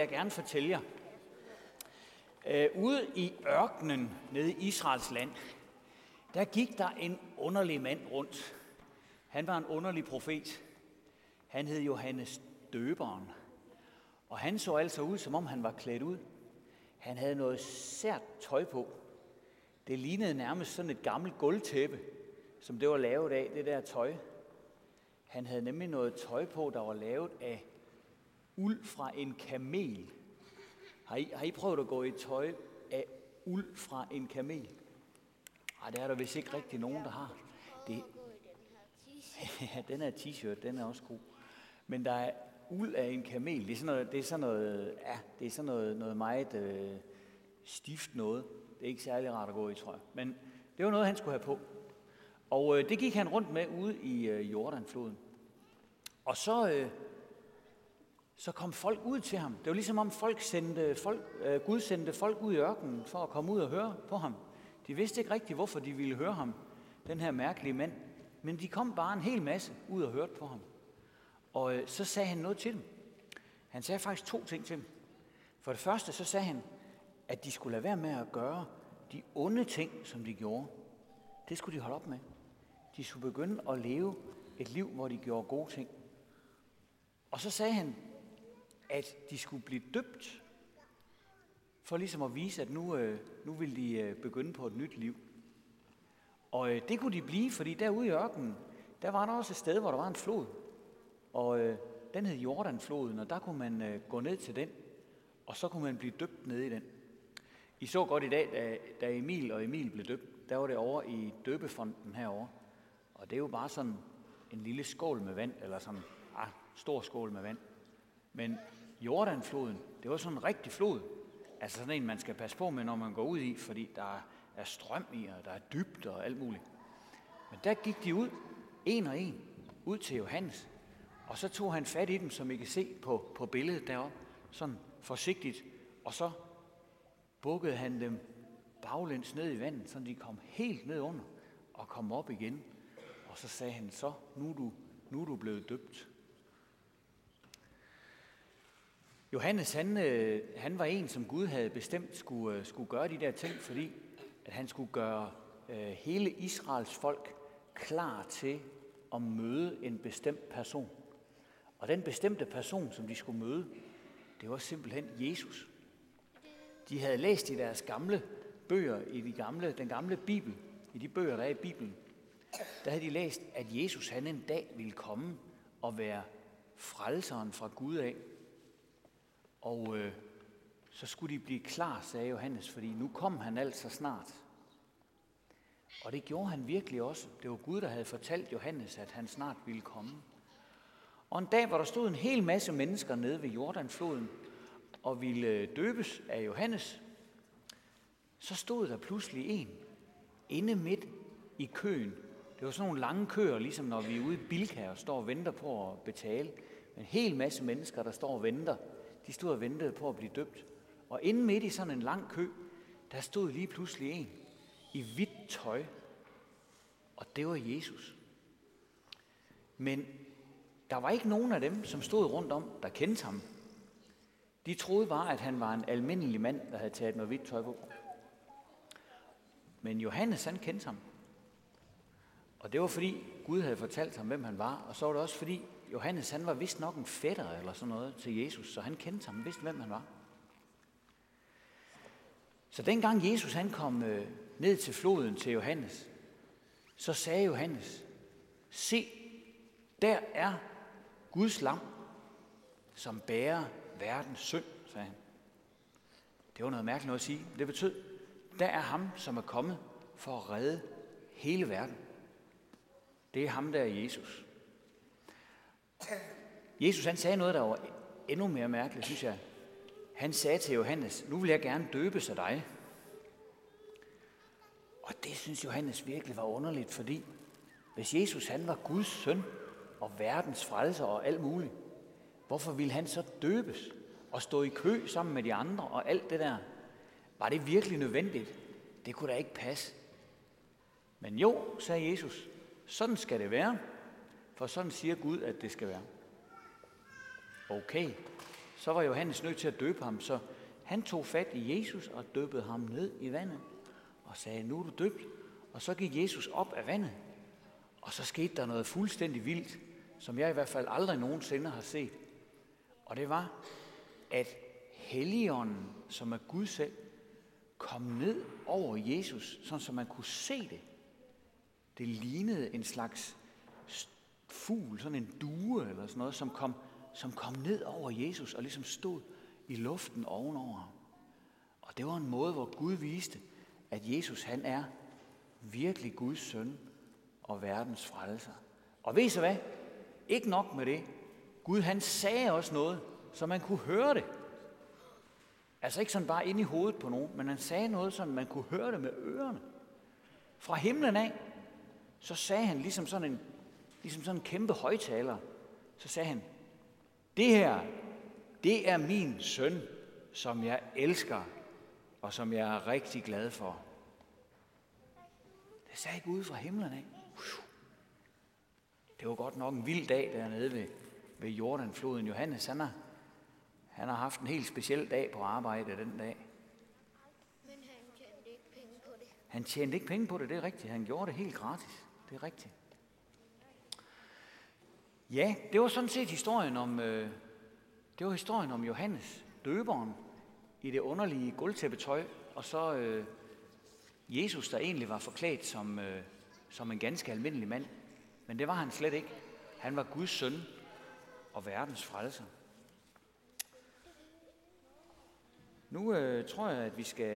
jeg gerne fortælle jer. Øh, ude i ørkenen nede i Israels land, der gik der en underlig mand rundt. Han var en underlig profet. Han hed Johannes Døberen. Og han så altså ud, som om han var klædt ud. Han havde noget sært tøj på. Det lignede nærmest sådan et gammelt gulvtæppe, som det var lavet af, det der tøj. Han havde nemlig noget tøj på, der var lavet af uld fra en kamel. Har I, har I prøvet at gå i tøj af uld fra en kamel? Nej, det er der vist ikke rigtig nogen, der har. Det, ja, den her t-shirt, den er også god. Men der er uld af en kamel. Det er sådan noget, det er sådan noget, ja, det er sådan noget, noget meget øh, stift noget. Det er ikke særlig rart at gå i, tror jeg. Men det var noget, han skulle have på. Og øh, det gik han rundt med ude i øh, Jordanfloden. Og så, øh, så kom folk ud til ham. Det var ligesom om folk sendte folk, øh, Gud sendte folk ud i ørkenen for at komme ud og høre på ham. De vidste ikke rigtigt, hvorfor de ville høre ham, den her mærkelige mand. Men de kom bare en hel masse ud og hørte på ham. Og øh, så sagde han noget til dem. Han sagde faktisk to ting til dem. For det første, så sagde han, at de skulle lade være med at gøre de onde ting, som de gjorde. Det skulle de holde op med. De skulle begynde at leve et liv, hvor de gjorde gode ting. Og så sagde han, at de skulle blive døbt, for ligesom at vise, at nu, øh, nu ville de øh, begynde på et nyt liv. Og øh, det kunne de blive, fordi derude i ørkenen, der var der også et sted, hvor der var en flod. Og den hed Jordanfloden, og der kunne man gå ned til den, og så kunne man blive døbt ned i den. I så godt i dag, da, da Emil og Emil blev døbt, der var det over i døbefonden herover. Og det er jo bare sådan en lille skål med vand, eller sådan en ah, stor skål med vand. Men Jordanfloden, det var sådan en rigtig flod. Altså sådan en, man skal passe på med, når man går ud i, fordi der er strøm i, og der er dybt og alt muligt. Men der gik de ud, en og en, ud til Johannes. Og så tog han fat i dem, som I kan se på, på billedet deroppe, sådan forsigtigt. Og så bukkede han dem baglæns ned i vandet, så de kom helt ned under og kom op igen. Og så sagde han, så nu er du, nu er du blevet døbt. Johannes, han, øh, han var en, som Gud havde bestemt skulle, øh, skulle gøre de der ting, fordi at han skulle gøre øh, hele Israels folk klar til at møde en bestemt person. Og den bestemte person, som de skulle møde, det var simpelthen Jesus. De havde læst i deres gamle bøger, i de gamle, den gamle Bibel, i de bøger, der er i Bibelen, der havde de læst, at Jesus han en dag ville komme og være frelseren fra Gud af. Og øh, så skulle de blive klar, sagde Johannes, fordi nu kom han altså snart. Og det gjorde han virkelig også. Det var Gud, der havde fortalt Johannes, at han snart ville komme. Og en dag, hvor der stod en hel masse mennesker nede ved Jordanfloden og ville øh, døbes af Johannes, så stod der pludselig en inde midt i køen. Det var sådan nogle lange køer, ligesom når vi er ude i Bilka og står og venter på at betale. En hel masse mennesker, der står og venter, de stod og ventede på at blive døbt. Og inde midt i sådan en lang kø, der stod lige pludselig en i hvidt tøj. Og det var Jesus. Men der var ikke nogen af dem, som stod rundt om, der kendte ham. De troede bare, at han var en almindelig mand, der havde taget noget hvidt tøj på. Men Johannes, han kendte ham. Og det var fordi Gud havde fortalt ham, hvem han var. Og så var det også fordi Johannes, han var vist nok en fætter eller sådan noget til Jesus, så han kendte ham, vidste hvem han var. Så dengang Jesus han kom øh, ned til floden til Johannes, så sagde Johannes, se, der er Guds lam, som bærer verdens synd, sagde han. Det var noget mærkeligt noget at sige. Det betød, der er ham, som er kommet for at redde hele verden. Det er ham, der er Jesus. Jesus han sagde noget, der var endnu mere mærkeligt, synes jeg. Han sagde til Johannes, nu vil jeg gerne døbes af dig. Og det synes Johannes virkelig var underligt, fordi hvis Jesus han var Guds søn og verdens frelser og alt muligt, hvorfor ville han så døbes og stå i kø sammen med de andre og alt det der? Var det virkelig nødvendigt? Det kunne da ikke passe. Men jo, sagde Jesus, sådan skal det være, for sådan siger Gud, at det skal være. Okay, så var Johannes nødt til at døbe ham, så han tog fat i Jesus og døbede ham ned i vandet og sagde, nu er du døbt. Og så gik Jesus op af vandet, og så skete der noget fuldstændig vildt, som jeg i hvert fald aldrig nogensinde har set. Og det var, at Helligånden, som er Gud selv, kom ned over Jesus, sådan så man kunne se det. Det lignede en slags fugl, sådan en due eller sådan noget, som kom, som kom ned over Jesus og ligesom stod i luften ovenover ham. Og det var en måde, hvor Gud viste, at Jesus han er virkelig Guds søn og verdens frelser. Og ved I så hvad? Ikke nok med det. Gud han sagde også noget, så man kunne høre det. Altså ikke sådan bare ind i hovedet på nogen, men han sagde noget, så man kunne høre det med ørerne. Fra himlen af, så sagde han ligesom sådan en, ligesom sådan en kæmpe højtaler, så sagde han, det her, det er min søn, som jeg elsker, og som jeg er rigtig glad for. Det sagde Gud fra himlen af. Det var godt nok en vild dag dernede ved, ved Jordanfloden. Johannes, han har, han har haft en helt speciel dag på arbejde den dag. Men han tjente ikke penge på det. Han tjente ikke penge på det, det er rigtigt. Han gjorde det helt gratis. Det er rigtigt. Ja, det var sådan set historien om, øh, det var historien om Johannes, døberen, i det underlige guldtæppetøj, og så øh, Jesus, der egentlig var forklædt som, øh, som en ganske almindelig mand. Men det var han slet ikke. Han var Guds søn og verdens frelser. Nu øh, tror jeg, at vi skal